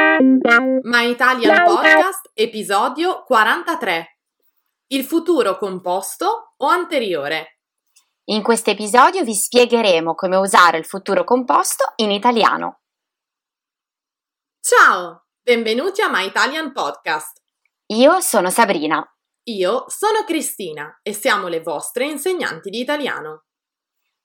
My Italian Podcast, episodio 43. Il futuro composto o anteriore? In questo episodio vi spiegheremo come usare il futuro composto in italiano. Ciao, benvenuti a My Italian Podcast. Io sono Sabrina. Io sono Cristina e siamo le vostre insegnanti di italiano.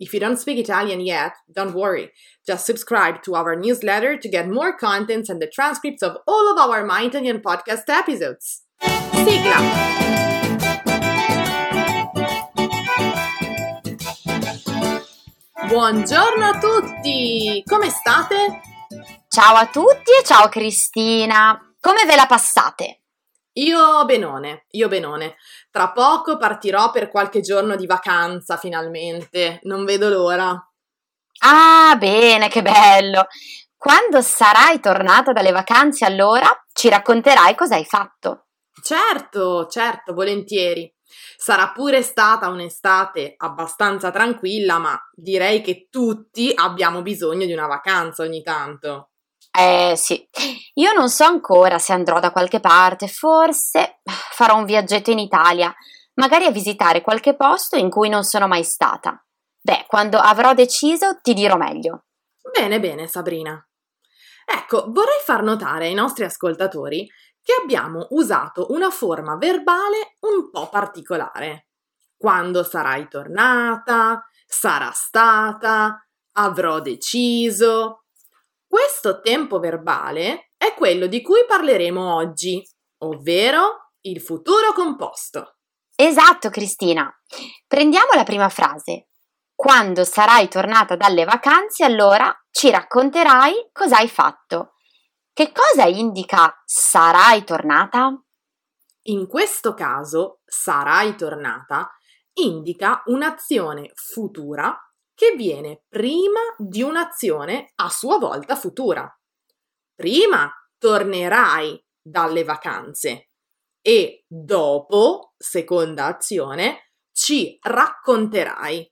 If you don't speak Italian yet, don't worry. Just subscribe to our newsletter to get more contents and the transcripts of all of our My Italian podcast episodes. Sigla! Buongiorno a tutti! Come state? Ciao a tutti e ciao Cristina! Come ve la passate? Io benone, io benone. Tra poco partirò per qualche giorno di vacanza finalmente, non vedo l'ora. Ah, bene, che bello! Quando sarai tornata dalle vacanze allora ci racconterai cosa hai fatto. Certo, certo, volentieri. Sarà pure stata un'estate abbastanza tranquilla, ma direi che tutti abbiamo bisogno di una vacanza ogni tanto. Eh sì, io non so ancora se andrò da qualche parte, forse farò un viaggetto in Italia, magari a visitare qualche posto in cui non sono mai stata. Beh, quando avrò deciso ti dirò meglio. Bene, bene, Sabrina. Ecco, vorrei far notare ai nostri ascoltatori che abbiamo usato una forma verbale un po' particolare. Quando sarai tornata, sarà stata, avrò deciso, questo tempo verbale è quello di cui parleremo oggi, ovvero il futuro composto. Esatto, Cristina. Prendiamo la prima frase. Quando sarai tornata dalle vacanze, allora ci racconterai cosa hai fatto. Che cosa indica sarai tornata? In questo caso, sarai tornata indica un'azione futura che viene prima di un'azione a sua volta futura. Prima tornerai dalle vacanze e dopo, seconda azione, ci racconterai.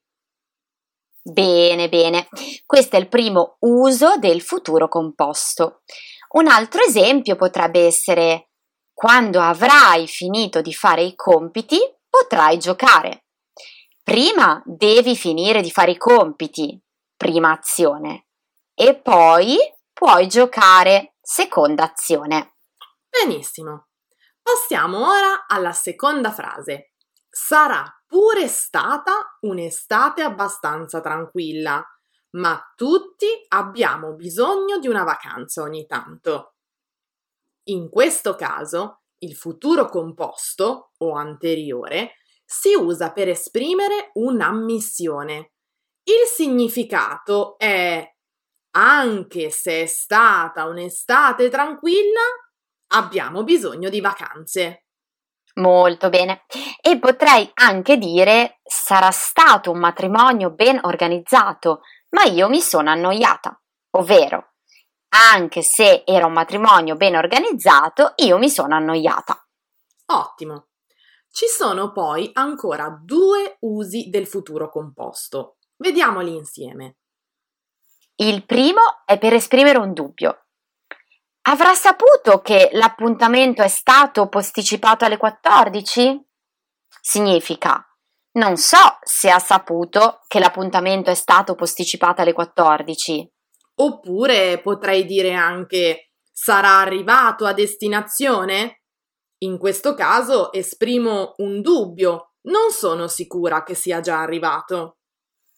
Bene, bene. Questo è il primo uso del futuro composto. Un altro esempio potrebbe essere quando avrai finito di fare i compiti, potrai giocare. Prima devi finire di fare i compiti, prima azione, e poi puoi giocare, seconda azione. Benissimo. Passiamo ora alla seconda frase. Sarà pure stata un'estate abbastanza tranquilla, ma tutti abbiamo bisogno di una vacanza ogni tanto. In questo caso, il futuro composto o anteriore si usa per esprimere un'ammissione. Il significato è anche se è stata un'estate tranquilla, abbiamo bisogno di vacanze. Molto bene. E potrei anche dire sarà stato un matrimonio ben organizzato, ma io mi sono annoiata. Ovvero, anche se era un matrimonio ben organizzato, io mi sono annoiata. Ottimo. Ci sono poi ancora due usi del futuro composto. Vediamoli insieme. Il primo è per esprimere un dubbio. Avrà saputo che l'appuntamento è stato posticipato alle 14? Significa non so se ha saputo che l'appuntamento è stato posticipato alle 14. Oppure potrei dire anche sarà arrivato a destinazione? In questo caso esprimo un dubbio, non sono sicura che sia già arrivato.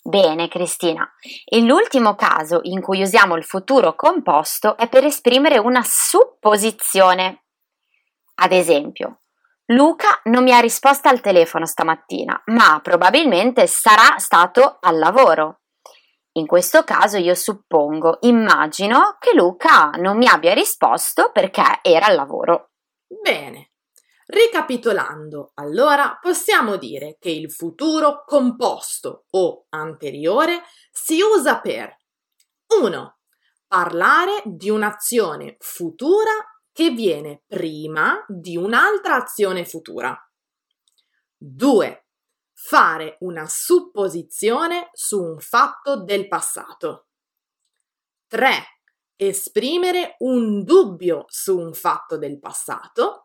Bene, Cristina. E l'ultimo caso in cui usiamo il futuro composto è per esprimere una supposizione. Ad esempio, Luca non mi ha risposto al telefono stamattina, ma probabilmente sarà stato al lavoro. In questo caso io suppongo, immagino che Luca non mi abbia risposto perché era al lavoro. Bene. Ricapitolando, allora possiamo dire che il futuro composto o anteriore si usa per 1. Parlare di un'azione futura che viene prima di un'altra azione futura. 2. Fare una supposizione su un fatto del passato. 3. Esprimere un dubbio su un fatto del passato.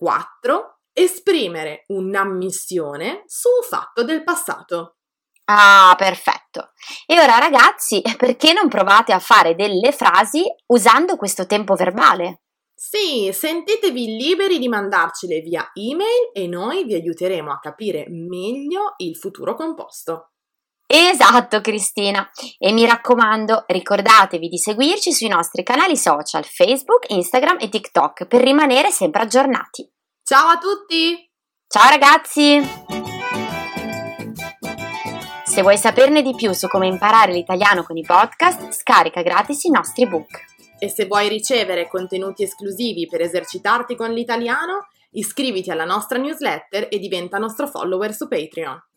4. Esprimere un'ammissione su un fatto del passato. Ah, perfetto. E ora ragazzi, perché non provate a fare delle frasi usando questo tempo verbale? Sì, sentitevi liberi di mandarcele via email e noi vi aiuteremo a capire meglio il futuro composto. Esatto, Cristina. E mi raccomando, ricordatevi di seguirci sui nostri canali social Facebook, Instagram e TikTok per rimanere sempre aggiornati. Ciao a tutti! Ciao ragazzi! Se vuoi saperne di più su come imparare l'italiano con i podcast, scarica gratis i nostri book. E se vuoi ricevere contenuti esclusivi per esercitarti con l'italiano, iscriviti alla nostra newsletter e diventa nostro follower su Patreon.